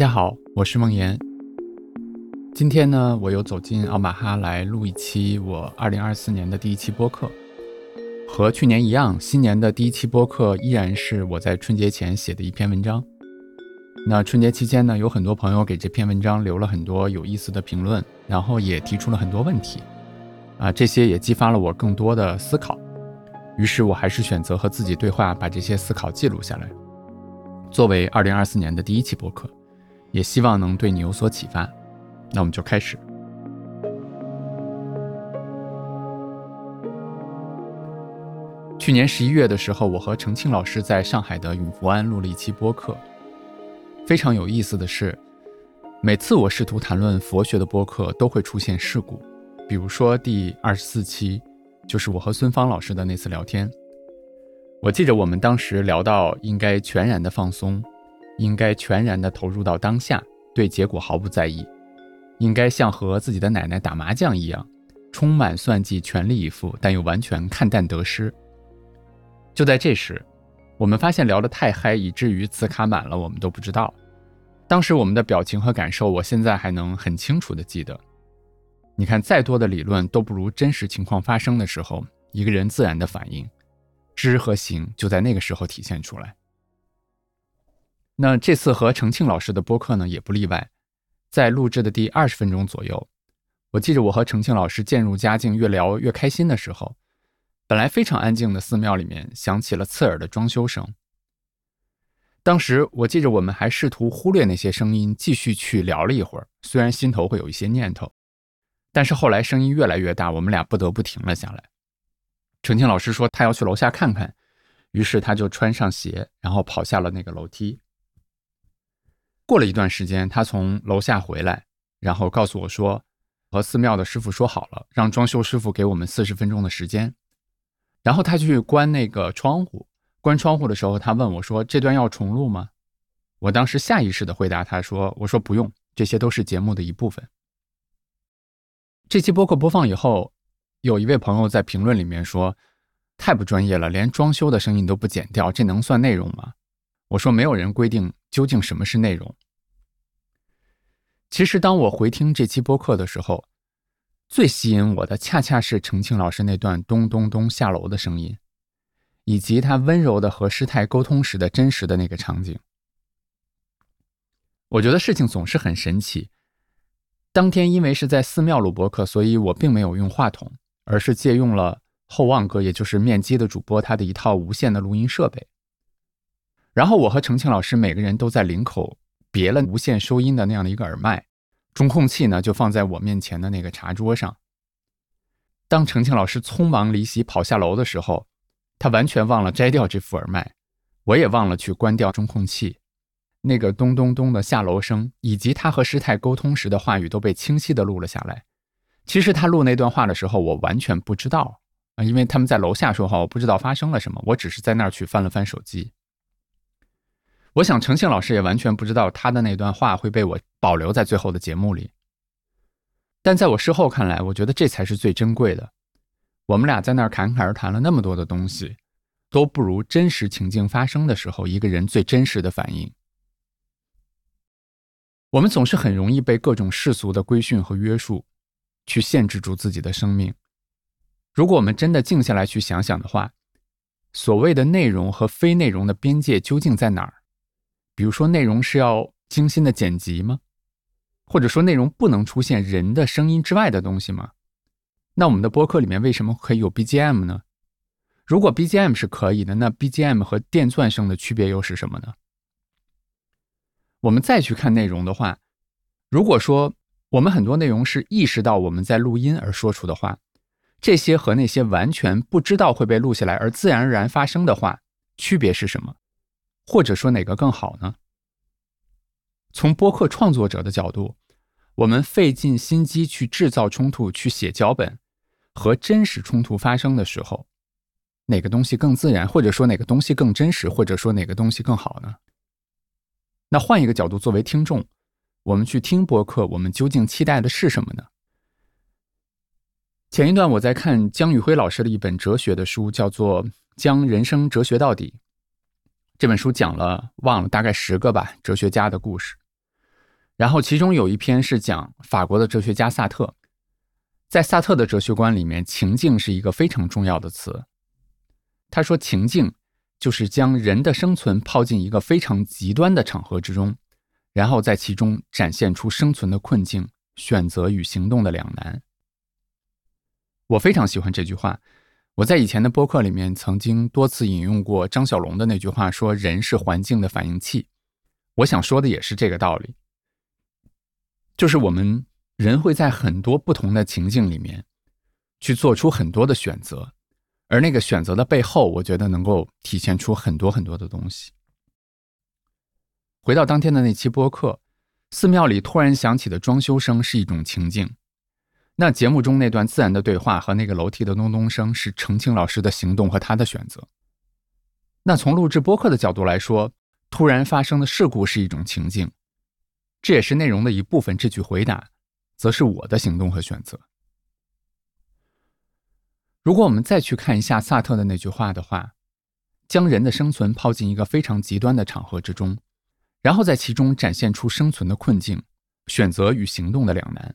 大家好，我是梦岩。今天呢，我又走进奥马哈来录一期我2024年的第一期播客。和去年一样，新年的第一期播客依然是我在春节前写的一篇文章。那春节期间呢，有很多朋友给这篇文章留了很多有意思的评论，然后也提出了很多问题。啊，这些也激发了我更多的思考。于是我还是选择和自己对话，把这些思考记录下来，作为2024年的第一期播客。也希望能对你有所启发。那我们就开始。去年十一月的时候，我和程庆老师在上海的永福湾录了一期播客。非常有意思的是，每次我试图谈论佛学的播客，都会出现事故。比如说第二十四期，就是我和孙芳老师的那次聊天。我记着我们当时聊到应该全然的放松。应该全然地投入到当下，对结果毫不在意。应该像和自己的奶奶打麻将一样，充满算计，全力以赴，但又完全看淡得失。就在这时，我们发现聊得太嗨，以至于词卡满了，我们都不知道。当时我们的表情和感受，我现在还能很清楚地记得。你看，再多的理论都不如真实情况发生的时候，一个人自然的反应，知和行就在那个时候体现出来。那这次和程庆老师的播客呢，也不例外。在录制的第二十分钟左右，我记着我和程庆老师渐入佳境，越聊越开心的时候，本来非常安静的寺庙里面响起了刺耳的装修声。当时我记着我们还试图忽略那些声音，继续去聊了一会儿，虽然心头会有一些念头，但是后来声音越来越大，我们俩不得不停了下来。程庆老师说他要去楼下看看，于是他就穿上鞋，然后跑下了那个楼梯。过了一段时间，他从楼下回来，然后告诉我说，和寺庙的师傅说好了，让装修师傅给我们四十分钟的时间。然后他去关那个窗户，关窗户的时候，他问我说：“这段要重录吗？”我当时下意识的回答他说：“我说不用，这些都是节目的一部分。”这期播客播放以后，有一位朋友在评论里面说：“太不专业了，连装修的声音都不剪掉，这能算内容吗？”我说：“没有人规定。”究竟什么是内容？其实，当我回听这期播客的时候，最吸引我的恰恰是程庆老师那段咚咚咚下楼的声音，以及他温柔的和师太沟通时的真实的那个场景。我觉得事情总是很神奇。当天因为是在寺庙录播客，所以我并没有用话筒，而是借用了厚望哥，也就是面基的主播他的一套无线的录音设备。然后我和程庆老师每个人都在领口别了无线收音的那样的一个耳麦，中控器呢就放在我面前的那个茶桌上。当程庆老师匆忙离席跑下楼的时候，他完全忘了摘掉这副耳麦，我也忘了去关掉中控器。那个咚咚咚的下楼声，以及他和师太沟通时的话语都被清晰的录了下来。其实他录那段话的时候，我完全不知道啊，因为他们在楼下说话，我不知道发生了什么，我只是在那儿去翻了翻手机。我想，程庆老师也完全不知道他的那段话会被我保留在最后的节目里。但在我事后看来，我觉得这才是最珍贵的。我们俩在那儿侃侃而谈了那么多的东西，都不如真实情境发生的时候一个人最真实的反应。我们总是很容易被各种世俗的规训和约束，去限制住自己的生命。如果我们真的静下来去想想的话，所谓的内容和非内容的边界究竟在哪儿？比如说，内容是要精心的剪辑吗？或者说，内容不能出现人的声音之外的东西吗？那我们的播客里面为什么可以有 BGM 呢？如果 BGM 是可以的，那 BGM 和电钻声的区别又是什么呢？我们再去看内容的话，如果说我们很多内容是意识到我们在录音而说出的话，这些和那些完全不知道会被录下来而自然而然发生的话，区别是什么？或者说哪个更好呢？从播客创作者的角度，我们费尽心机去制造冲突、去写脚本，和真实冲突发生的时候，哪个东西更自然？或者说哪个东西更真实？或者说哪个东西更好呢？那换一个角度，作为听众，我们去听播客，我们究竟期待的是什么呢？前一段我在看姜宇辉老师的一本哲学的书，叫做《将人生哲学到底》。这本书讲了忘了大概十个吧哲学家的故事，然后其中有一篇是讲法国的哲学家萨特，在萨特的哲学观里面，情境是一个非常重要的词。他说，情境就是将人的生存抛进一个非常极端的场合之中，然后在其中展现出生存的困境、选择与行动的两难。我非常喜欢这句话。我在以前的播客里面曾经多次引用过张小龙的那句话，说人是环境的反应器。我想说的也是这个道理，就是我们人会在很多不同的情境里面去做出很多的选择，而那个选择的背后，我觉得能够体现出很多很多的东西。回到当天的那期播客，寺庙里突然响起的装修声是一种情境。那节目中那段自然的对话和那个楼梯的咚咚声是程庆老师的行动和他的选择。那从录制播客的角度来说，突然发生的事故是一种情境，这也是内容的一部分。这句回答，则是我的行动和选择。如果我们再去看一下萨特的那句话的话，将人的生存抛进一个非常极端的场合之中，然后在其中展现出生存的困境、选择与行动的两难。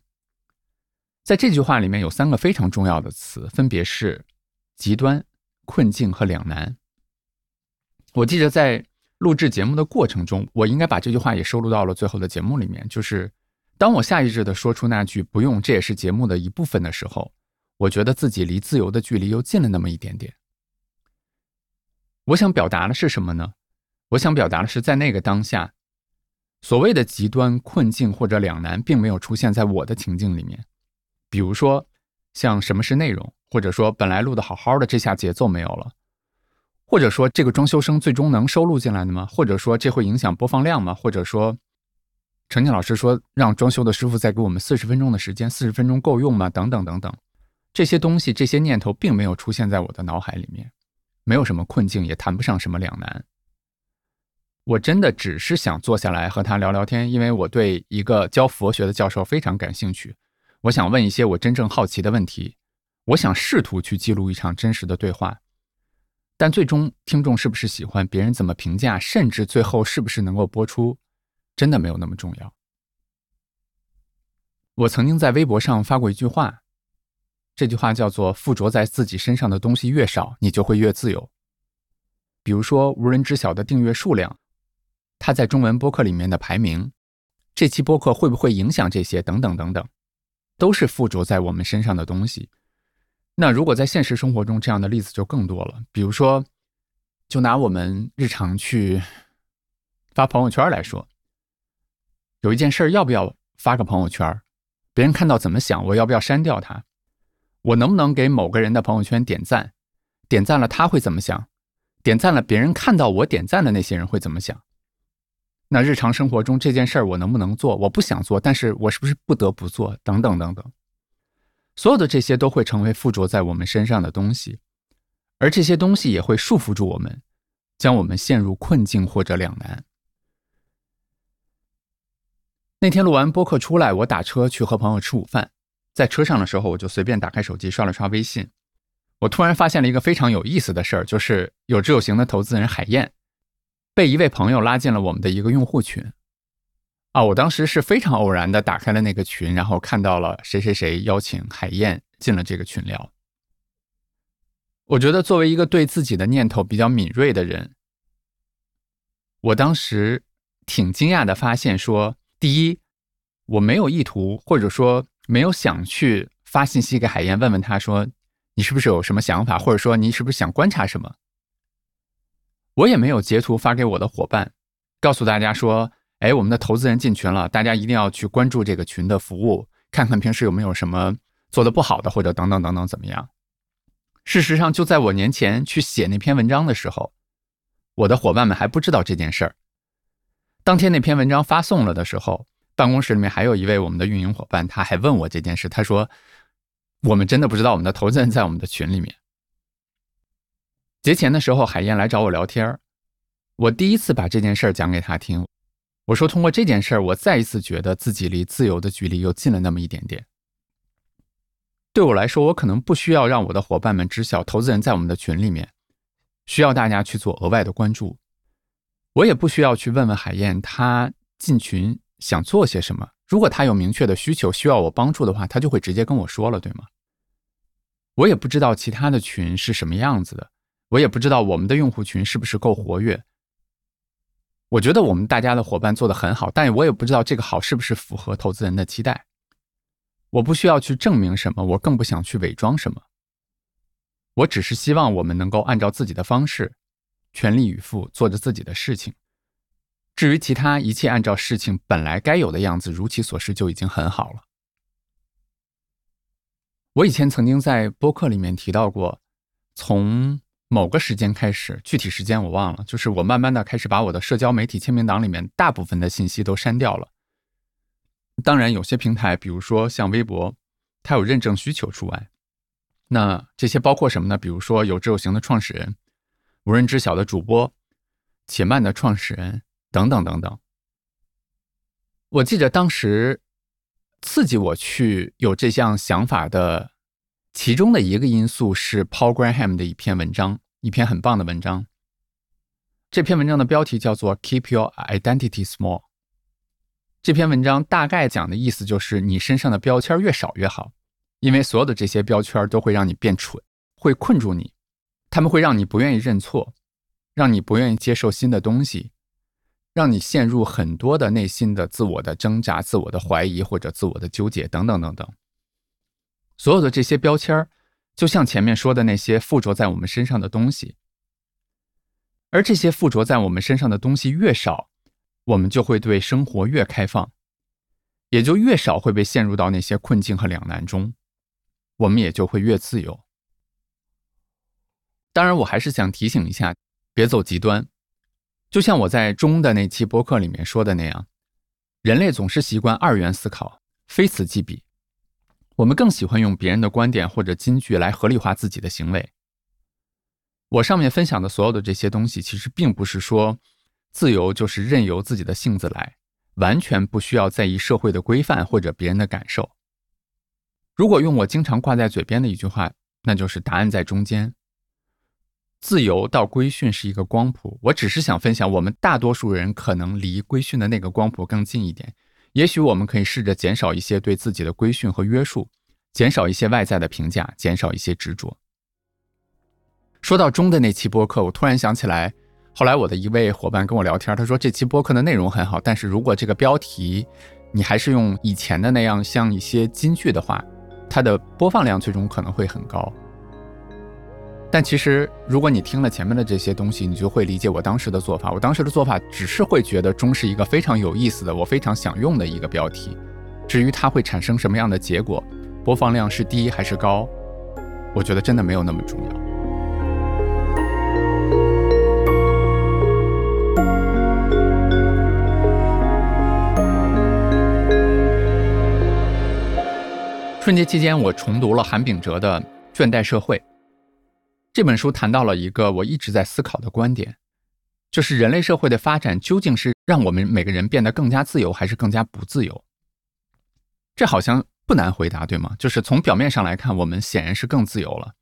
在这句话里面有三个非常重要的词，分别是极端、困境和两难。我记得在录制节目的过程中，我应该把这句话也收录到了最后的节目里面。就是当我下意识的说出那句“不用，这也是节目的一部分”的时候，我觉得自己离自由的距离又近了那么一点点。我想表达的是什么呢？我想表达的是，在那个当下，所谓的极端、困境或者两难，并没有出现在我的情境里面。比如说，像什么是内容，或者说本来录的好好的，这下节奏没有了，或者说这个装修声最终能收录进来的吗？或者说这会影响播放量吗？或者说，陈静老师说让装修的师傅再给我们四十分钟的时间，四十分钟够用吗？等等等等，这些东西这些念头并没有出现在我的脑海里面，没有什么困境，也谈不上什么两难。我真的只是想坐下来和他聊聊天，因为我对一个教佛学的教授非常感兴趣。我想问一些我真正好奇的问题，我想试图去记录一场真实的对话，但最终听众是不是喜欢，别人怎么评价，甚至最后是不是能够播出，真的没有那么重要。我曾经在微博上发过一句话，这句话叫做“附着在自己身上的东西越少，你就会越自由”。比如说无人知晓的订阅数量，它在中文播客里面的排名，这期播客会不会影响这些，等等等等。都是附着在我们身上的东西。那如果在现实生活中，这样的例子就更多了。比如说，就拿我们日常去发朋友圈来说，有一件事要不要发个朋友圈？别人看到怎么想？我要不要删掉它？我能不能给某个人的朋友圈点赞？点赞了他会怎么想？点赞了别人看到我点赞的那些人会怎么想？那日常生活中这件事儿我能不能做？我不想做，但是我是不是不得不做？等等等等，所有的这些都会成为附着在我们身上的东西，而这些东西也会束缚住我们，将我们陷入困境或者两难。那天录完播客出来，我打车去和朋友吃午饭，在车上的时候，我就随便打开手机刷了刷微信，我突然发现了一个非常有意思的事儿，就是有志有行的投资人海燕。被一位朋友拉进了我们的一个用户群，啊，我当时是非常偶然的打开了那个群，然后看到了谁谁谁邀请海燕进了这个群聊。我觉得作为一个对自己的念头比较敏锐的人，我当时挺惊讶的发现说，第一，我没有意图或者说没有想去发信息给海燕问问他说，你是不是有什么想法，或者说你是不是想观察什么。我也没有截图发给我的伙伴，告诉大家说：“哎，我们的投资人进群了，大家一定要去关注这个群的服务，看看平时有没有什么做的不好的，或者等等等等怎么样。”事实上，就在我年前去写那篇文章的时候，我的伙伴们还不知道这件事儿。当天那篇文章发送了的时候，办公室里面还有一位我们的运营伙伴，他还问我这件事，他说：“我们真的不知道我们的投资人在我们的群里面。”节前的时候，海燕来找我聊天儿我第一次把这件事儿讲给她听。我说，通过这件事儿，我再一次觉得自己离自由的距离又近了那么一点点。对我来说，我可能不需要让我的伙伴们知晓投资人在我们的群里面，需要大家去做额外的关注。我也不需要去问问海燕，她进群想做些什么。如果她有明确的需求需要我帮助的话，她就会直接跟我说了，对吗？我也不知道其他的群是什么样子的，我也不知道我们的用户群是不是够活跃。我觉得我们大家的伙伴做的很好，但我也不知道这个好是不是符合投资人的期待。我不需要去证明什么，我更不想去伪装什么。我只是希望我们能够按照自己的方式，全力以赴做着自己的事情。至于其他一切，按照事情本来该有的样子，如其所示就已经很好了。我以前曾经在播客里面提到过，从某个时间开始，具体时间我忘了，就是我慢慢的开始把我的社交媒体签名档里面大部分的信息都删掉了。当然，有些平台，比如说像微博，它有认证需求除外。那这些包括什么呢？比如说有知有行的创始人，无人知晓的主播，且慢的创始人。等等等等，我记得当时刺激我去有这项想法的其中的一个因素是 Paul Graham 的一篇文章，一篇很棒的文章。这篇文章的标题叫做 “Keep Your Identity Small”。这篇文章大概讲的意思就是，你身上的标签越少越好，因为所有的这些标签都会让你变蠢，会困住你，他们会让你不愿意认错，让你不愿意接受新的东西。让你陷入很多的内心的自我的挣扎、自我的怀疑或者自我的纠结等等等等。所有的这些标签儿，就像前面说的那些附着在我们身上的东西。而这些附着在我们身上的东西越少，我们就会对生活越开放，也就越少会被陷入到那些困境和两难中，我们也就会越自由。当然，我还是想提醒一下，别走极端。就像我在中的那期播客里面说的那样，人类总是习惯二元思考，非此即彼。我们更喜欢用别人的观点或者金句来合理化自己的行为。我上面分享的所有的这些东西，其实并不是说自由就是任由自己的性子来，完全不需要在意社会的规范或者别人的感受。如果用我经常挂在嘴边的一句话，那就是答案在中间。自由到规训是一个光谱，我只是想分享，我们大多数人可能离规训的那个光谱更近一点。也许我们可以试着减少一些对自己的规训和约束，减少一些外在的评价，减少一些执着。说到中的那期播客，我突然想起来，后来我的一位伙伴跟我聊天，他说这期播客的内容很好，但是如果这个标题你还是用以前的那样像一些金句的话，它的播放量最终可能会很高。但其实，如果你听了前面的这些东西，你就会理解我当时的做法。我当时的做法只是会觉得“中”是一个非常有意思的，我非常想用的一个标题。至于它会产生什么样的结果，播放量是低还是高，我觉得真的没有那么重要。春节期间，我重读了韩炳哲的《倦怠社会》。这本书谈到了一个我一直在思考的观点，就是人类社会的发展究竟是让我们每个人变得更加自由，还是更加不自由？这好像不难回答，对吗？就是从表面上来看，我们显然是更自由了。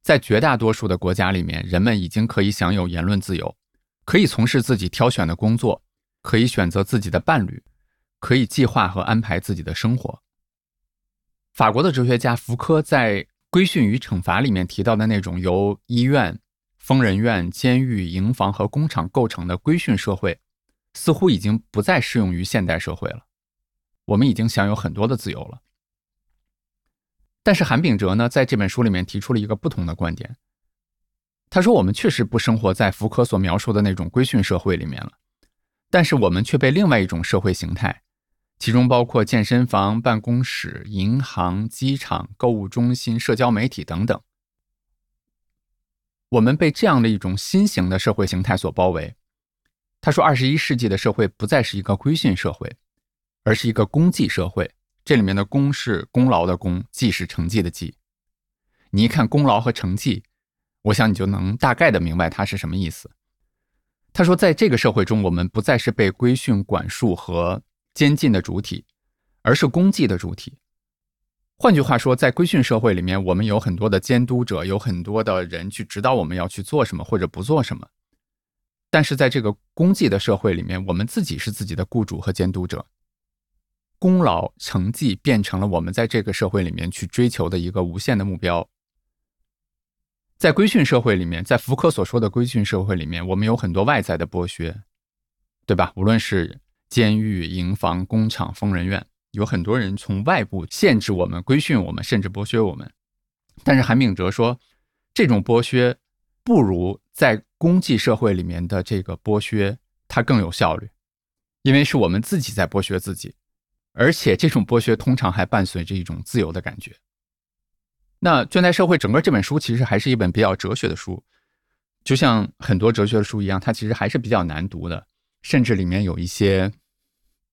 在绝大多数的国家里面，人们已经可以享有言论自由，可以从事自己挑选的工作，可以选择自己的伴侣，可以计划和安排自己的生活。法国的哲学家福柯在。规训与惩罚里面提到的那种由医院、疯人院、监狱、营房和工厂构成的规训社会，似乎已经不再适用于现代社会了。我们已经享有很多的自由了。但是韩炳哲呢，在这本书里面提出了一个不同的观点。他说：“我们确实不生活在福柯所描述的那种规训社会里面了，但是我们却被另外一种社会形态。”其中包括健身房、办公室、银行、机场、购物中心、社交媒体等等。我们被这样的一种新型的社会形态所包围。他说，二十一世纪的社会不再是一个规训社会，而是一个功绩社会。这里面的“功”是功劳的“功”，“绩”是成绩的“绩”。你一看功劳和成绩，我想你就能大概的明白它是什么意思。他说，在这个社会中，我们不再是被规训、管束和。监禁的主体，而是功绩的主体。换句话说，在规训社会里面，我们有很多的监督者，有很多的人去指导我们要去做什么或者不做什么。但是在这个功绩的社会里面，我们自己是自己的雇主和监督者，功劳成绩变成了我们在这个社会里面去追求的一个无限的目标。在规训社会里面，在福柯所说的规训社会里面，我们有很多外在的剥削，对吧？无论是监狱、营房、工厂、疯人院，有很多人从外部限制我们、规训我们，甚至剥削我们。但是韩炳哲说，这种剥削不如在公绩社会里面的这个剥削，它更有效率，因为是我们自己在剥削自己，而且这种剥削通常还伴随着一种自由的感觉。那《倦怠社会》整个这本书其实还是一本比较哲学的书，就像很多哲学的书一样，它其实还是比较难读的，甚至里面有一些。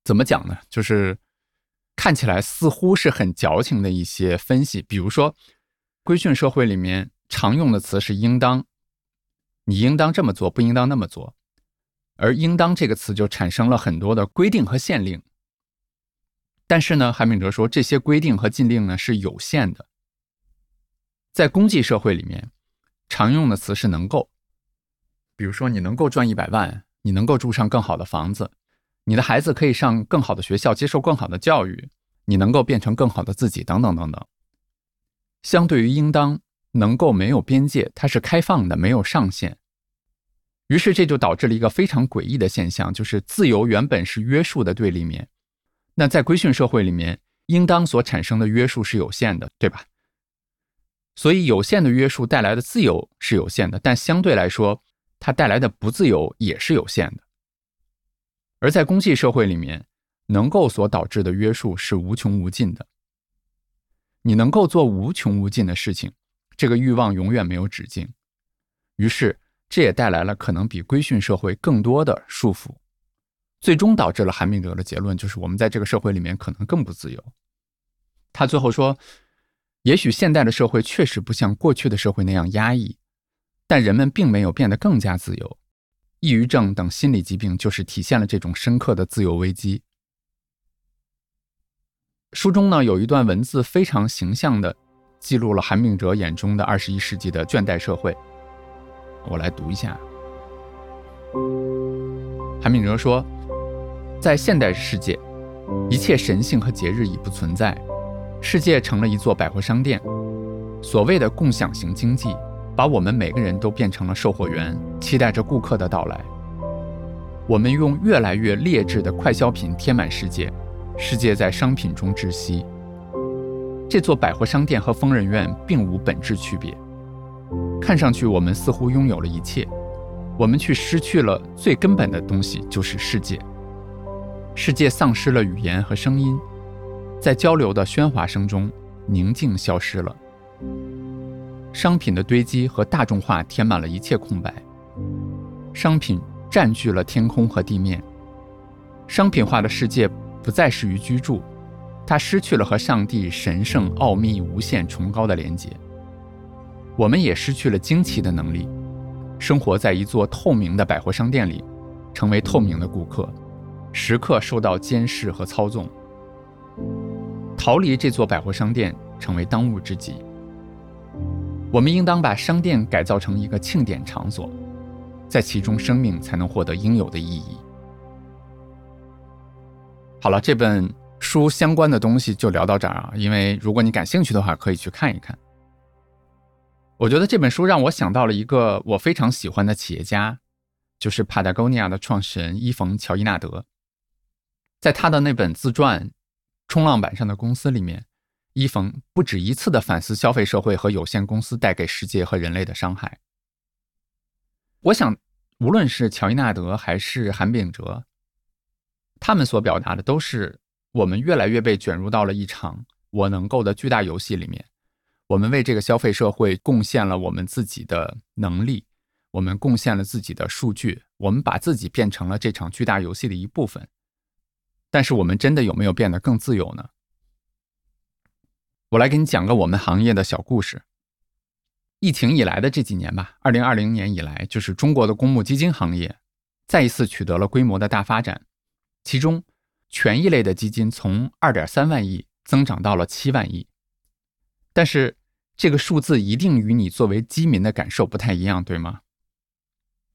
怎么讲呢？就是看起来似乎是很矫情的一些分析，比如说，规训社会里面常用的词是“应当”，你应当这么做，不应当那么做，而“应当”这个词就产生了很多的规定和限令。但是呢，韩炳哲说，这些规定和禁令呢是有限的。在公绩社会里面，常用的词是“能够”，比如说，你能够赚一百万，你能够住上更好的房子。你的孩子可以上更好的学校，接受更好的教育，你能够变成更好的自己，等等等等。相对于应当能够没有边界，它是开放的，没有上限。于是这就导致了一个非常诡异的现象，就是自由原本是约束的对立面。那在规训社会里面，应当所产生的约束是有限的，对吧？所以有限的约束带来的自由是有限的，但相对来说，它带来的不自由也是有限的。而在公系社会里面，能够所导致的约束是无穷无尽的。你能够做无穷无尽的事情，这个欲望永远没有止境。于是，这也带来了可能比规训社会更多的束缚，最终导致了韩明哲的结论，就是我们在这个社会里面可能更不自由。他最后说：“也许现代的社会确实不像过去的社会那样压抑，但人们并没有变得更加自由。”抑郁症等心理疾病就是体现了这种深刻的自由危机。书中呢有一段文字非常形象的记录了韩炳哲眼中的二十一世纪的倦怠社会，我来读一下。韩炳哲说，在现代世界，一切神性和节日已不存在，世界成了一座百货商店，所谓的共享型经济。把我们每个人都变成了售货员，期待着顾客的到来。我们用越来越劣质的快消品填满世界，世界在商品中窒息。这座百货商店和疯人院并无本质区别。看上去我们似乎拥有了一切，我们却失去了最根本的东西，就是世界。世界丧失了语言和声音，在交流的喧哗声中，宁静消失了。商品的堆积和大众化填满了一切空白，商品占据了天空和地面。商品化的世界不再适于居住，它失去了和上帝神圣、奥秘、无限、崇高的连接。我们也失去了惊奇的能力，生活在一座透明的百货商店里，成为透明的顾客，时刻受到监视和操纵。逃离这座百货商店成为当务之急。我们应当把商店改造成一个庆典场所，在其中生命才能获得应有的意义。好了，这本书相关的东西就聊到这儿啊，因为如果你感兴趣的话，可以去看一看。我觉得这本书让我想到了一个我非常喜欢的企业家，就是帕达哥尼亚的创始人伊冯·乔伊纳德，在他的那本自传《冲浪板上的公司》里面。伊冯不止一次的反思消费社会和有限公司带给世界和人类的伤害。我想，无论是乔伊纳德还是韩炳哲，他们所表达的都是我们越来越被卷入到了一场我能够的巨大游戏里面。我们为这个消费社会贡献了我们自己的能力，我们贡献了自己的数据，我们把自己变成了这场巨大游戏的一部分。但是，我们真的有没有变得更自由呢？我来给你讲个我们行业的小故事。疫情以来的这几年吧，二零二零年以来，就是中国的公募基金行业再一次取得了规模的大发展。其中，权益类的基金从二点三万亿增长到了七万亿。但是，这个数字一定与你作为基民的感受不太一样，对吗？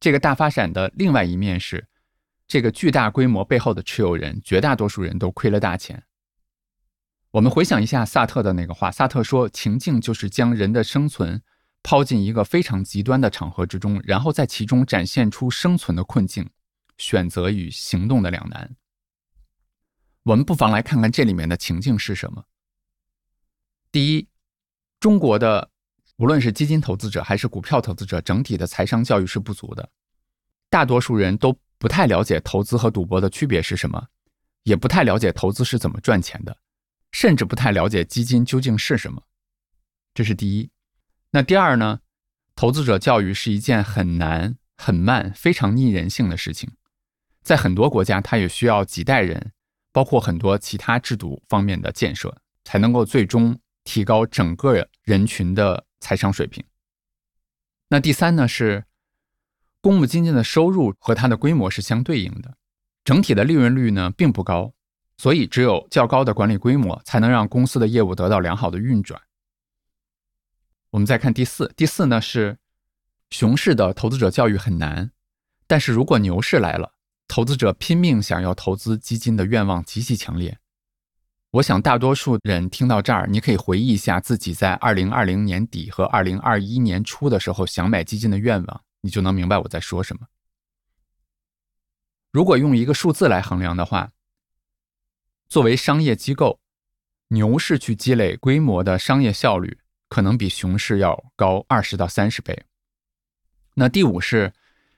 这个大发展的另外一面是，这个巨大规模背后的持有人，绝大多数人都亏了大钱。我们回想一下萨特的那个话，萨特说：“情境就是将人的生存抛进一个非常极端的场合之中，然后在其中展现出生存的困境，选择与行动的两难。”我们不妨来看看这里面的情境是什么。第一，中国的无论是基金投资者还是股票投资者，整体的财商教育是不足的，大多数人都不太了解投资和赌博的区别是什么，也不太了解投资是怎么赚钱的，甚至不太了解基金究竟是什么。这是第一。那第二呢？投资者教育是一件很难、很慢、非常逆人性的事情，在很多国家，它也需要几代人。包括很多其他制度方面的建设，才能够最终提高整个人群的财商水平。那第三呢是，公募基金的收入和它的规模是相对应的，整体的利润率呢并不高，所以只有较高的管理规模才能让公司的业务得到良好的运转。我们再看第四，第四呢是，熊市的投资者教育很难，但是如果牛市来了。投资者拼命想要投资基金的愿望极其强烈。我想大多数人听到这儿，你可以回忆一下自己在二零二零年底和二零二一年初的时候想买基金的愿望，你就能明白我在说什么。如果用一个数字来衡量的话，作为商业机构，牛市去积累规模的商业效率，可能比熊市要高二十到三十倍。那第五是。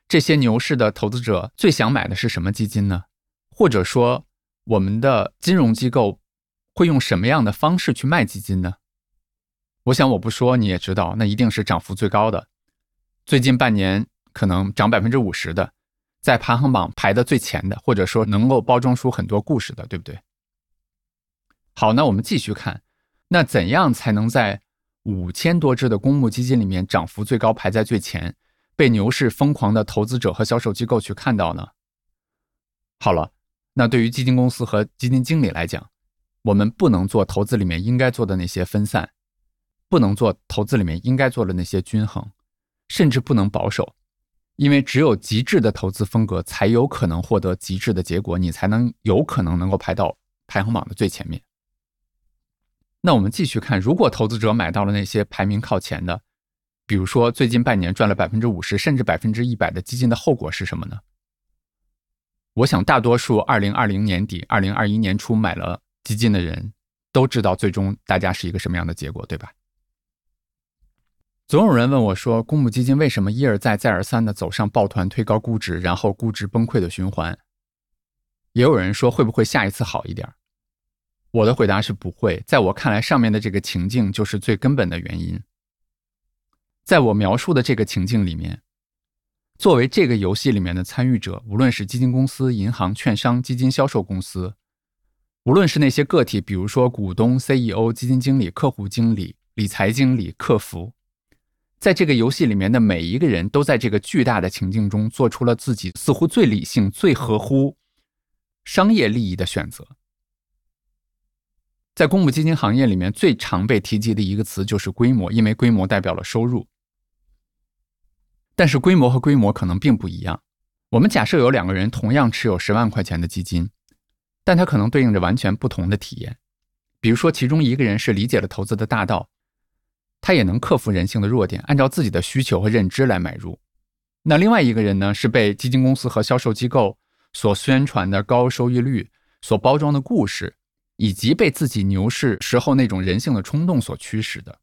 这些牛市的投资者最想买的是什么基金呢？或者说，我们的金融机构会用什么样的方式去卖基金呢？我想我不说你也知道，那一定是涨幅最高的，最近半年可能涨百分之五十的，在排行榜排的最前的，或者说能够包装出很多故事的，对不对？好，那我们继续看，那怎样才能在五千多只的公募基金里面涨幅最高，排在最前？被牛市疯狂的投资者和销售机构去看到呢？好了，那对于基金公司和基金经理来讲，我们不能做投资里面应该做的那些分散，不能做投资里面应该做的那些均衡，甚至不能保守，因为只有极致的投资风格才有可能获得极致的结果，你才能有可能能够排到排行榜的最前面。那我们继续看，如果投资者买到了那些排名靠前的。比如说，最近半年赚了百分之五十甚至百分之一百的基金的后果是什么呢？我想，大多数二零二零年底、二零二一年初买了基金的人都知道，最终大家是一个什么样的结果，对吧？总有人问我说，公募基金为什么一而再、再而三的走上抱团推高估值，然后估值崩溃的循环？也有人说，会不会下一次好一点？我的回答是不会。在我看来，上面的这个情境就是最根本的原因。在我描述的这个情境里面，作为这个游戏里面的参与者，无论是基金公司、银行、券商、基金销售公司，无论是那些个体，比如说股东、CEO、基金经理、客户经理、理财经理、客服，在这个游戏里面的每一个人都在这个巨大的情境中做出了自己似乎最理性、最合乎商业利益的选择。在公募基金行业里面，最常被提及的一个词就是规模，因为规模代表了收入。但是规模和规模可能并不一样。我们假设有两个人同样持有十万块钱的基金，但他可能对应着完全不同的体验。比如说，其中一个人是理解了投资的大道，他也能克服人性的弱点，按照自己的需求和认知来买入。那另外一个人呢，是被基金公司和销售机构所宣传的高收益率所包装的故事，以及被自己牛市时候那种人性的冲动所驱使的。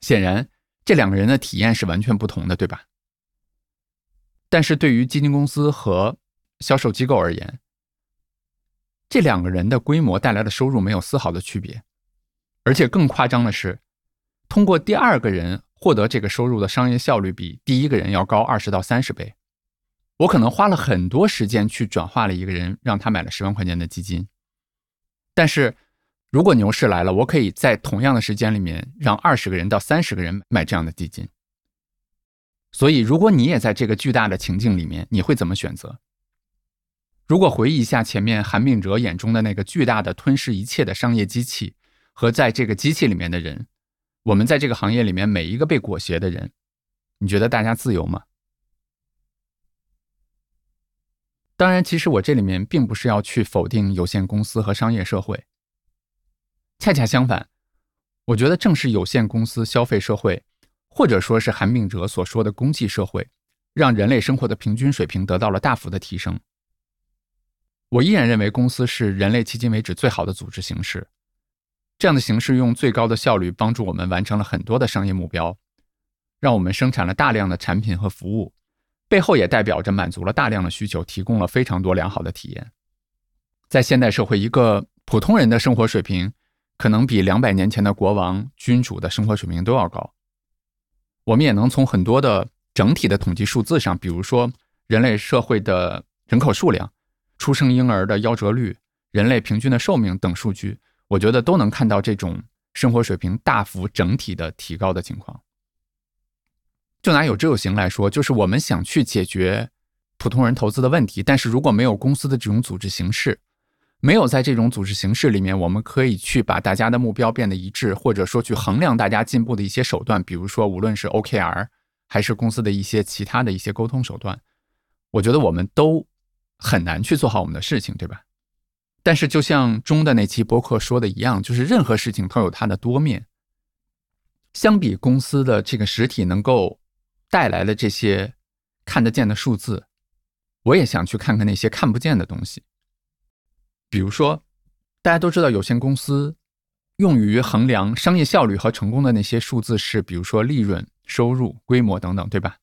显然。这两个人的体验是完全不同的，对吧？但是对于基金公司和销售机构而言，这两个人的规模带来的收入没有丝毫的区别，而且更夸张的是，通过第二个人获得这个收入的商业效率比第一个人要高二十到三十倍。我可能花了很多时间去转化了一个人，让他买了十万块钱的基金，但是。如果牛市来了，我可以在同样的时间里面让二十个人到三十个人买这样的基金。所以，如果你也在这个巨大的情境里面，你会怎么选择？如果回忆一下前面韩炳哲眼中的那个巨大的吞噬一切的商业机器，和在这个机器里面的人，我们在这个行业里面每一个被裹挟的人，你觉得大家自由吗？当然，其实我这里面并不是要去否定有限公司和商业社会，恰恰相反，我觉得正是有限公司、消费社会，或者说是韩炳哲所说的公济社会，让人类生活的平均水平得到了大幅的提升。我依然认为公司是人类迄今为止最好的组织形式，这样的形式用最高的效率帮助我们完成了很多的商业目标，让我们生产了大量的产品和服务。背后也代表着满足了大量的需求，提供了非常多良好的体验。在现代社会，一个普通人的生活水平可能比两百年前的国王、君主的生活水平都要高。我们也能从很多的整体的统计数字上，比如说人类社会的人口数量、出生婴儿的夭折率、人类平均的寿命等数据，我觉得都能看到这种生活水平大幅整体的提高的情况。就拿有知有行来说，就是我们想去解决普通人投资的问题，但是如果没有公司的这种组织形式，没有在这种组织形式里面，我们可以去把大家的目标变得一致，或者说去衡量大家进步的一些手段，比如说无论是 OKR 还是公司的一些其他的一些沟通手段，我觉得我们都很难去做好我们的事情，对吧？但是就像中的那期播客说的一样，就是任何事情都有它的多面，相比公司的这个实体能够。带来的这些看得见的数字，我也想去看看那些看不见的东西。比如说，大家都知道有限公司用于衡量商业效率和成功的那些数字是，比如说利润、收入、规模等等，对吧？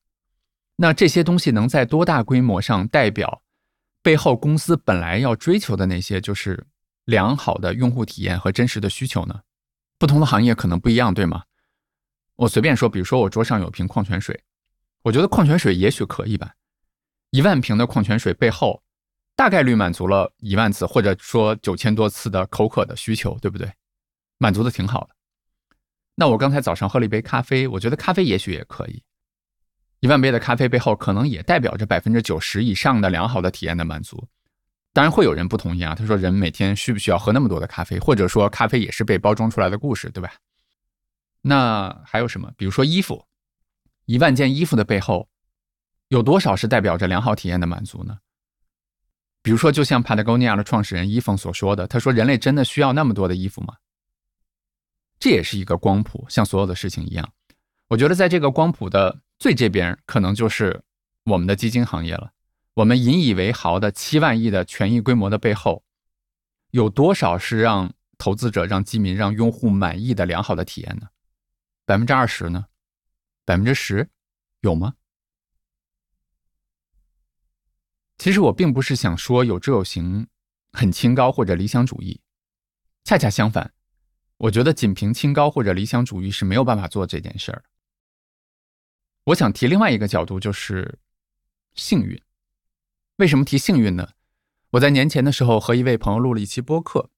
那这些东西能在多大规模上代表背后公司本来要追求的那些，就是良好的用户体验和真实的需求呢？不同的行业可能不一样，对吗？我随便说，比如说我桌上有瓶矿泉水。我觉得矿泉水也许可以吧，一万瓶的矿泉水背后，大概率满足了一万次或者说九千多次的口渴的需求，对不对？满足的挺好的。那我刚才早上喝了一杯咖啡，我觉得咖啡也许也可以，一万杯的咖啡背后可能也代表着百分之九十以上的良好的体验的满足。当然会有人不同意啊，他说人每天需不需要喝那么多的咖啡，或者说咖啡也是被包装出来的故事，对吧？那还有什么？比如说衣服。一万件衣服的背后，有多少是代表着良好体验的满足呢？比如说，就像 Patagonia 的创始人伊冯所说的，他说：“人类真的需要那么多的衣服吗？”这也是一个光谱，像所有的事情一样。我觉得，在这个光谱的最这边，可能就是我们的基金行业了。我们引以为豪的七万亿的权益规模的背后，有多少是让投资者、让基民、让用户满意的良好的体验呢？百分之二十呢？百分之十，有吗？其实我并不是想说有志有行很清高或者理想主义，恰恰相反，我觉得仅凭清高或者理想主义是没有办法做这件事儿。我想提另外一个角度，就是幸运。为什么提幸运呢？我在年前的时候和一位朋友录了一期播客，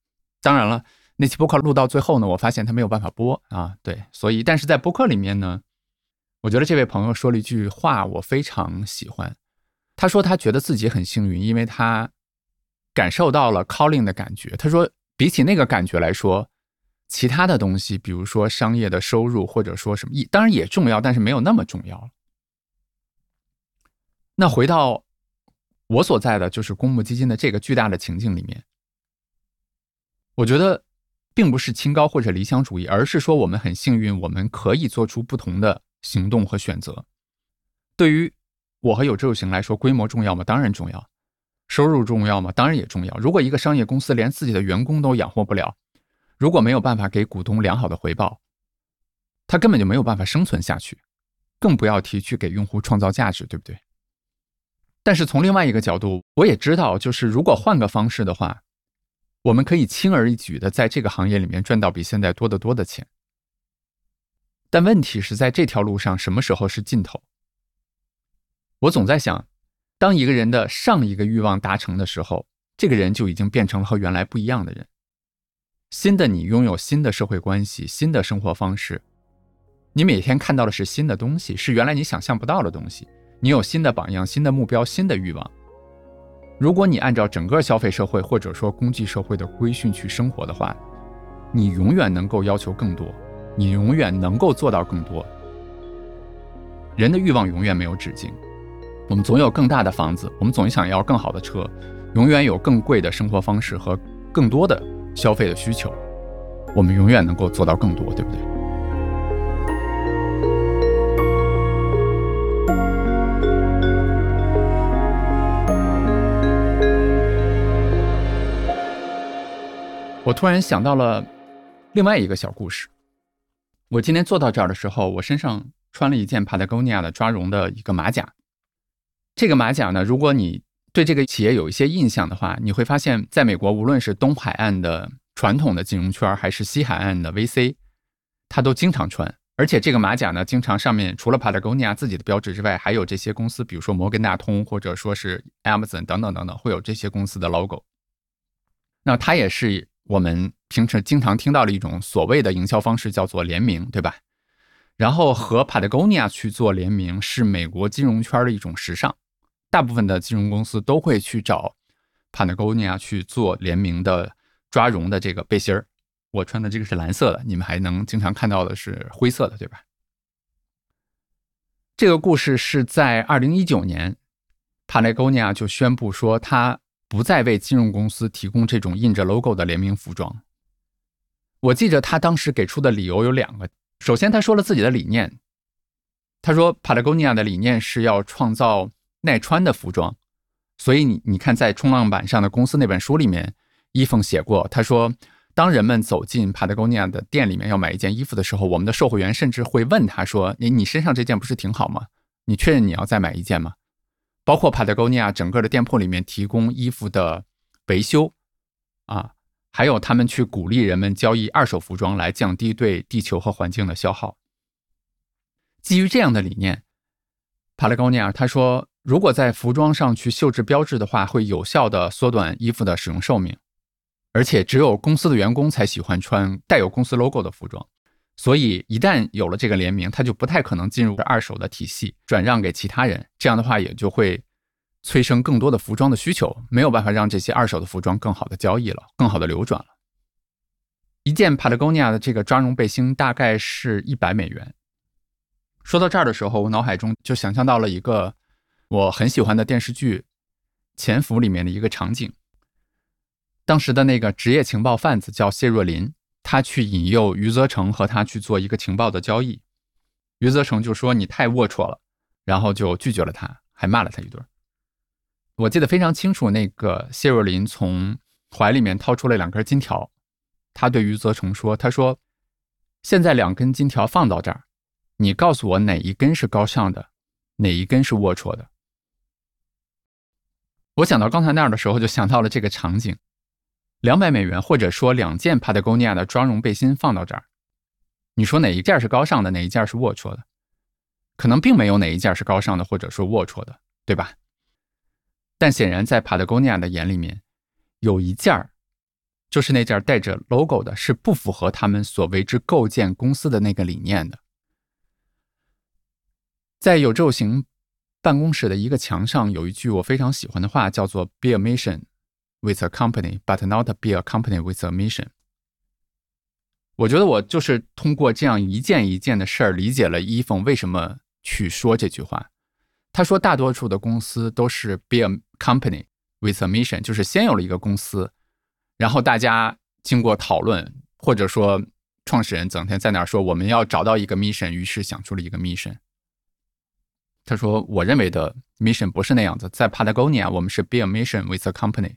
当然了，那期播客录到最后呢，我发现他没有办法播啊，对，所以但是在播客里面呢。我觉得这位朋友说了一句话，我非常喜欢。他说他觉得自己很幸运，因为他感受到了 calling 的感觉。他说，比起那个感觉来说，其他的东西，比如说商业的收入或者说什么，当然也重要，但是没有那么重要。那回到我所在的就是公募基金的这个巨大的情境里面，我觉得并不是清高或者理想主义，而是说我们很幸运，我们可以做出不同的。行动和选择，对于我和有志有行来说，规模重要吗？当然重要。收入重要吗？当然也重要。如果一个商业公司连自己的员工都养活不了，如果没有办法给股东良好的回报，他根本就没有办法生存下去，更不要提去给用户创造价值，对不对？但是从另外一个角度，我也知道，就是如果换个方式的话，我们可以轻而易举的在这个行业里面赚到比现在多得多的钱。但问题是在这条路上，什么时候是尽头？我总在想，当一个人的上一个欲望达成的时候，这个人就已经变成了和原来不一样的人。新的你拥有新的社会关系、新的生活方式，你每天看到的是新的东西，是原来你想象不到的东西。你有新的榜样、新的目标、新的欲望。如果你按照整个消费社会或者说工具社会的规训去生活的话，你永远能够要求更多。你永远能够做到更多。人的欲望永远没有止境，我们总有更大的房子，我们总想要更好的车，永远有更贵的生活方式和更多的消费的需求，我们永远能够做到更多，对不对？我突然想到了另外一个小故事。我今天坐到这儿的时候，我身上穿了一件 Patagonia 的抓绒的一个马甲。这个马甲呢，如果你对这个企业有一些印象的话，你会发现在美国，无论是东海岸的传统的金融圈，还是西海岸的 VC，他都经常穿。而且这个马甲呢，经常上面除了 Patagonia 自己的标志之外，还有这些公司，比如说摩根大通或者说是 Amazon 等等等等，会有这些公司的 logo。那它也是。我们平时经常听到的一种所谓的营销方式叫做联名，对吧？然后和 Patagonia 去做联名是美国金融圈的一种时尚，大部分的金融公司都会去找 Patagonia 去做联名的抓绒的这个背心儿。我穿的这个是蓝色的，你们还能经常看到的是灰色的，对吧？这个故事是在二零一九年，Patagonia 就宣布说他。不再为金融公司提供这种印着 logo 的联名服装。我记着他当时给出的理由有两个。首先，他说了自己的理念。他说，Patagonia 的理念是要创造耐穿的服装。所以你你看，在冲浪板上的公司那本书里面，伊凤写过，他说，当人们走进 Patagonia 的店里面要买一件衣服的时候，我们的售货员甚至会问他说：“你你身上这件不是挺好吗？你确认你要再买一件吗？”包括 Patagonia 整个的店铺里面提供衣服的维修，啊，还有他们去鼓励人们交易二手服装来降低对地球和环境的消耗。基于这样的理念，Patagonia 他说，如果在服装上去绣制标志的话，会有效的缩短衣服的使用寿命，而且只有公司的员工才喜欢穿带有公司 logo 的服装，所以一旦有了这个联名，他就不太可能进入二手的体系，转让给其他人，这样的话也就会。催生更多的服装的需求，没有办法让这些二手的服装更好的交易了，更好的流转了。一件 Patagonia 的这个抓绒背心大概是一百美元。说到这儿的时候，我脑海中就想象到了一个我很喜欢的电视剧《潜伏》里面的一个场景。当时的那个职业情报贩子叫谢若琳，他去引诱余则成和他去做一个情报的交易。余则成就说你太龌龊了，然后就拒绝了他，还骂了他一顿。我记得非常清楚，那个谢若琳从怀里面掏出了两根金条，他对余则成说：“他说，现在两根金条放到这儿，你告诉我哪一根是高尚的，哪一根是龌龊的。”我想到刚才那儿的时候，就想到了这个场景：两百美元，或者说两件 Patagonia 的抓绒背心放到这儿，你说哪一件是高尚的，哪一件是龌龊的？可能并没有哪一件是高尚的，或者说龌龊的，对吧？但显然，在 Patagonia 的眼里面，有一件儿，就是那件带着 logo 的，是不符合他们所为之构建公司的那个理念的。在有昼行办公室的一个墙上，有一句我非常喜欢的话，叫做 “Be a mission with a company, but not be a company with a mission。”我觉得我就是通过这样一件一件的事儿，理解了伊凤为什么去说这句话。他说，大多数的公司都是 be a company with a mission，就是先有了一个公司，然后大家经过讨论，或者说创始人整天在那儿说我们要找到一个 mission，于是想出了一个 mission。他说，我认为的 mission 不是那样子，在 Patagonia 我们是 be a mission with a company，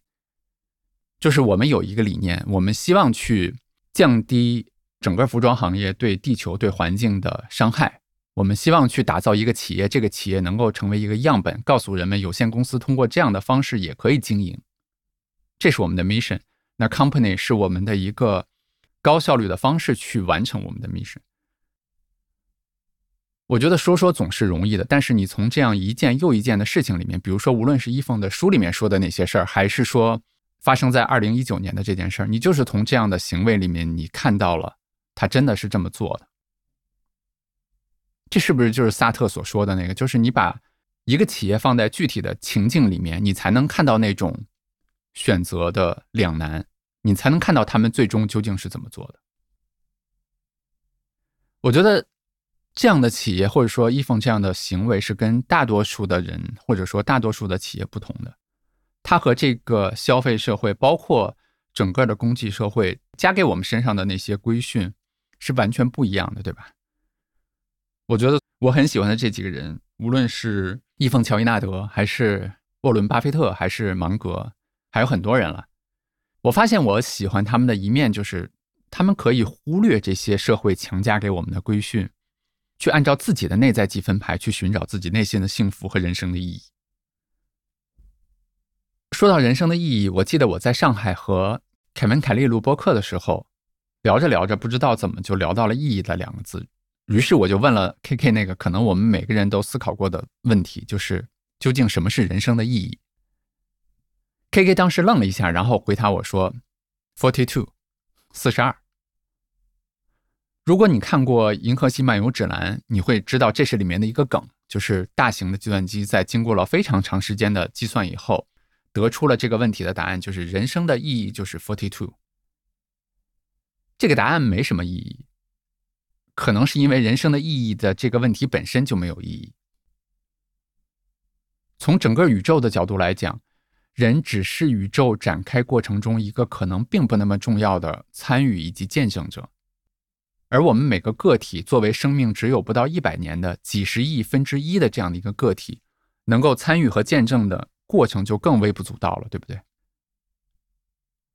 就是我们有一个理念，我们希望去降低整个服装行业对地球、对环境的伤害。我们希望去打造一个企业，这个企业能够成为一个样本，告诉人们有限公司通过这样的方式也可以经营。这是我们的 mission。那 company 是我们的一个高效率的方式去完成我们的 mission。我觉得说说总是容易的，但是你从这样一件又一件的事情里面，比如说无论是伊凤的书里面说的那些事儿，还是说发生在二零一九年的这件事儿，你就是从这样的行为里面，你看到了他真的是这么做的。这是不是就是萨特所说的那个？就是你把一个企业放在具体的情境里面，你才能看到那种选择的两难，你才能看到他们最终究竟是怎么做的。我觉得这样的企业或者说易凤这样的行为是跟大多数的人或者说大多数的企业不同的，它和这个消费社会，包括整个的公济社会加给我们身上的那些规训是完全不一样的，对吧？我觉得我很喜欢的这几个人，无论是易凤乔伊纳德，还是沃伦巴菲特，还是芒格，还有很多人了。我发现我喜欢他们的一面就是。他们可以忽略这些社会强加给我们的规训，去按照自己的内在积分牌去寻找自己内心的幸福和人生的意义。说到人生的意义，我记得我在上海和凯文·凯利录播客的时候，聊着聊着，不知道怎么就聊到了“意义”的两个字，于是我就问了 K K 那个可能我们每个人都思考过的问题，就是究竟什么是人生的意义？K K 当时愣了一下，然后回答我说：“Forty two，四十二。”如果你看过《银河系漫游指南》，你会知道这是里面的一个梗，就是大型的计算机在经过了非常长时间的计算以后，得出了这个问题的答案，就是人生的意义就是 forty two。这个答案没什么意义，可能是因为人生的意义的这个问题本身就没有意义。从整个宇宙的角度来讲，人只是宇宙展开过程中一个可能并不那么重要的参与以及见证者。而我们每个个体作为生命只有不到一百年的几十亿分之一的这样的一个个体，能够参与和见证的过程就更微不足道了，对不对？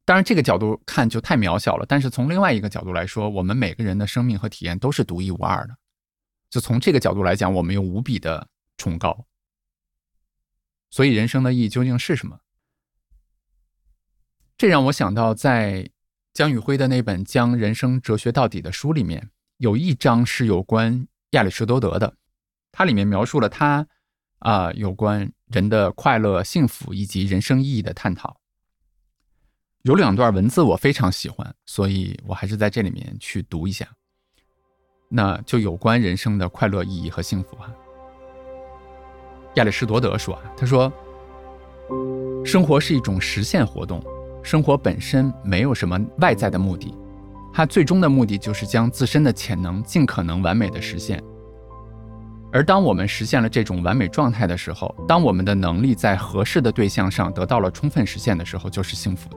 当然，这个角度看就太渺小了。但是从另外一个角度来说，我们每个人的生命和体验都是独一无二的。就从这个角度来讲，我们又无比的崇高。所以，人生的意义究竟是什么？这让我想到在。江宇辉的那本《将人生哲学到底》的书里面，有一章是有关亚里士多德的，它里面描述了他啊有关人的快乐、幸福以及人生意义的探讨。有两段文字我非常喜欢，所以我还是在这里面去读一下。那就有关人生的快乐、意义和幸福啊。亚里士多德说啊：“他说，生活是一种实现活动。”生活本身没有什么外在的目的，它最终的目的就是将自身的潜能尽可能完美的实现。而当我们实现了这种完美状态的时候，当我们的能力在合适的对象上得到了充分实现的时候，就是幸福的。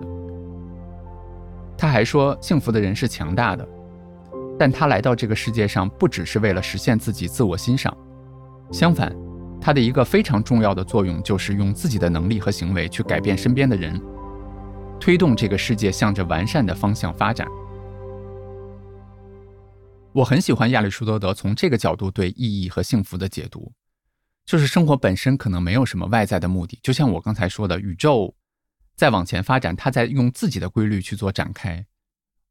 他还说，幸福的人是强大的，但他来到这个世界上不只是为了实现自己自我欣赏，相反，他的一个非常重要的作用就是用自己的能力和行为去改变身边的人。推动这个世界向着完善的方向发展。我很喜欢亚里士多德从这个角度对意义和幸福的解读，就是生活本身可能没有什么外在的目的，就像我刚才说的，宇宙在往前发展，它在用自己的规律去做展开，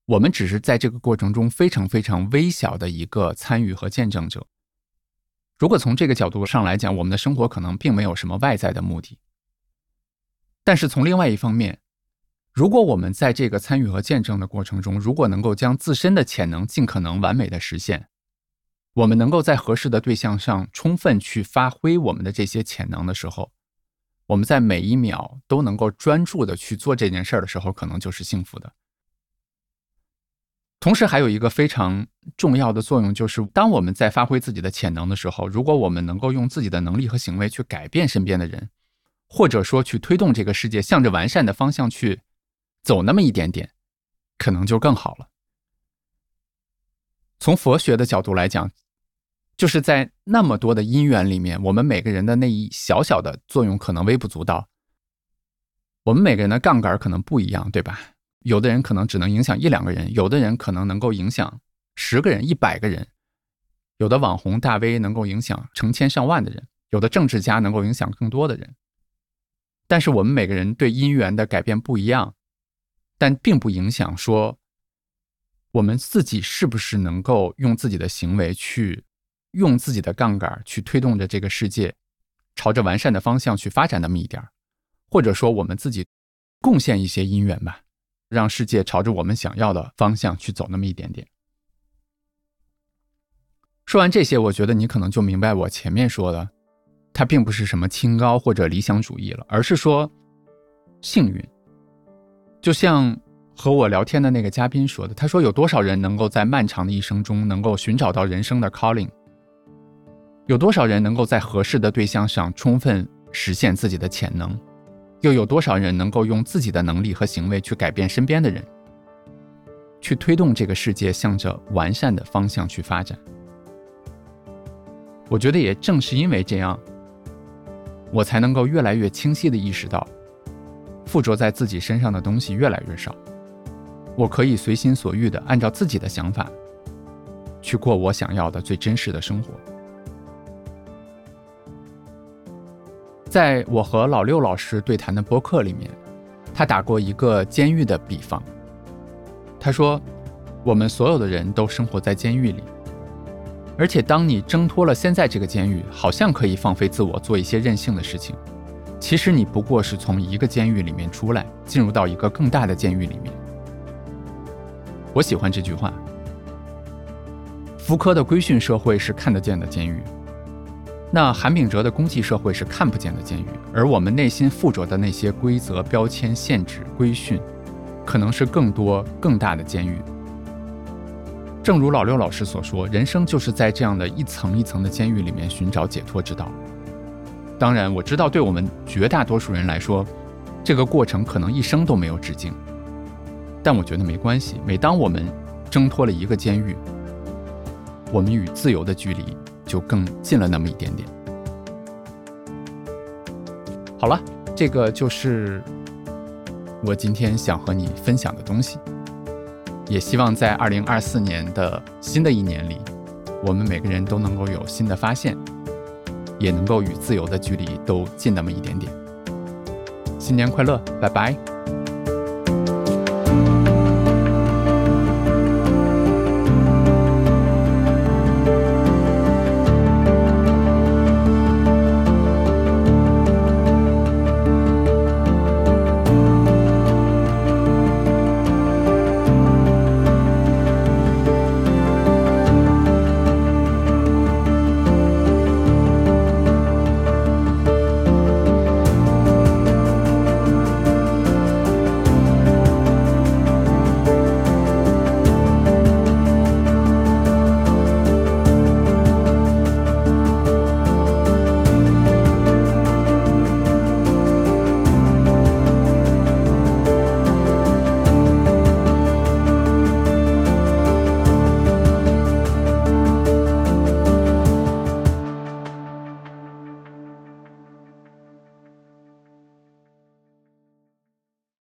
我们只是在这个过程中非常非常微小的一个参与和见证者。如果从这个角度上来讲，我们的生活可能并没有什么外在的目的，但是从另外一方面。如果我们在这个参与和见证的过程中，如果能够将自身的潜能尽可能完美的实现，我们能够在合适的对象上充分去发挥我们的这些潜能的时候，我们在每一秒都能够专注的去做这件事儿的时候，可能就是幸福的。同时，还有一个非常重要的作用，就是当我们在发挥自己的潜能的时候，如果我们能够用自己的能力和行为去改变身边的人，或者说去推动这个世界向着完善的方向去。走那么一点点，可能就更好了。从佛学的角度来讲，就是在那么多的因缘里面，我们每个人的那一小小的作用可能微不足道。我们每个人的杠杆可能不一样，对吧？有的人可能只能影响一两个人，有的人可能能够影响十个人、一百个人，有的网红大 V 能够影响成千上万的人，有的政治家能够影响更多的人。但是我们每个人对因缘的改变不一样。但并不影响说，我们自己是不是能够用自己的行为去，用自己的杠杆去推动着这个世界，朝着完善的方向去发展那么一点儿，或者说我们自己贡献一些因缘吧，让世界朝着我们想要的方向去走那么一点点。说完这些，我觉得你可能就明白我前面说的，它并不是什么清高或者理想主义了，而是说幸运。就像和我聊天的那个嘉宾说的，他说有多少人能够在漫长的一生中能够寻找到人生的 calling，有多少人能够在合适的对象上充分实现自己的潜能？又有多少人能够用自己的能力和行为去改变身边的人，去推动这个世界向着完善的方向去发展？我觉得也正是因为这样，我才能够越来越清晰地意识到，附着在自己身上的东西越来越少，我可以随心所欲地按照自己的想法，去过我想要的最真实的生活。在我和老六老师对谈的播客里面，他打过一个监狱的比方。他说：“我们所有的人都生活在监狱里。”而且，当你挣脱了现在这个监狱，好像可以放飞自我，做一些任性的事情。其实你不过是从一个监狱里面出来，进入到一个更大的监狱里面。我喜欢这句话。福柯的规训社会是看得见的监狱，那韩炳哲的公济社会是看不见的监狱，而我们内心附着的那些规则、标签、限制、规训，可能是更多、更大的监狱。正如老六老师所说，人生就是在这样的一层一层的监狱里面寻找解脱之道。当然，我知道对我们绝大多数人来说，这个过程可能一生都没有止境。但我觉得没关系。每当我们挣脱了一个监狱，我们与自由的距离就更近了那么一点点。好了，这个就是我今天想和你分享的东西。也希望在二零二四年的新的一年里，我们每个人都能够有新的发现，也能够与自由的距离都近那么一点点。新年快乐，拜拜。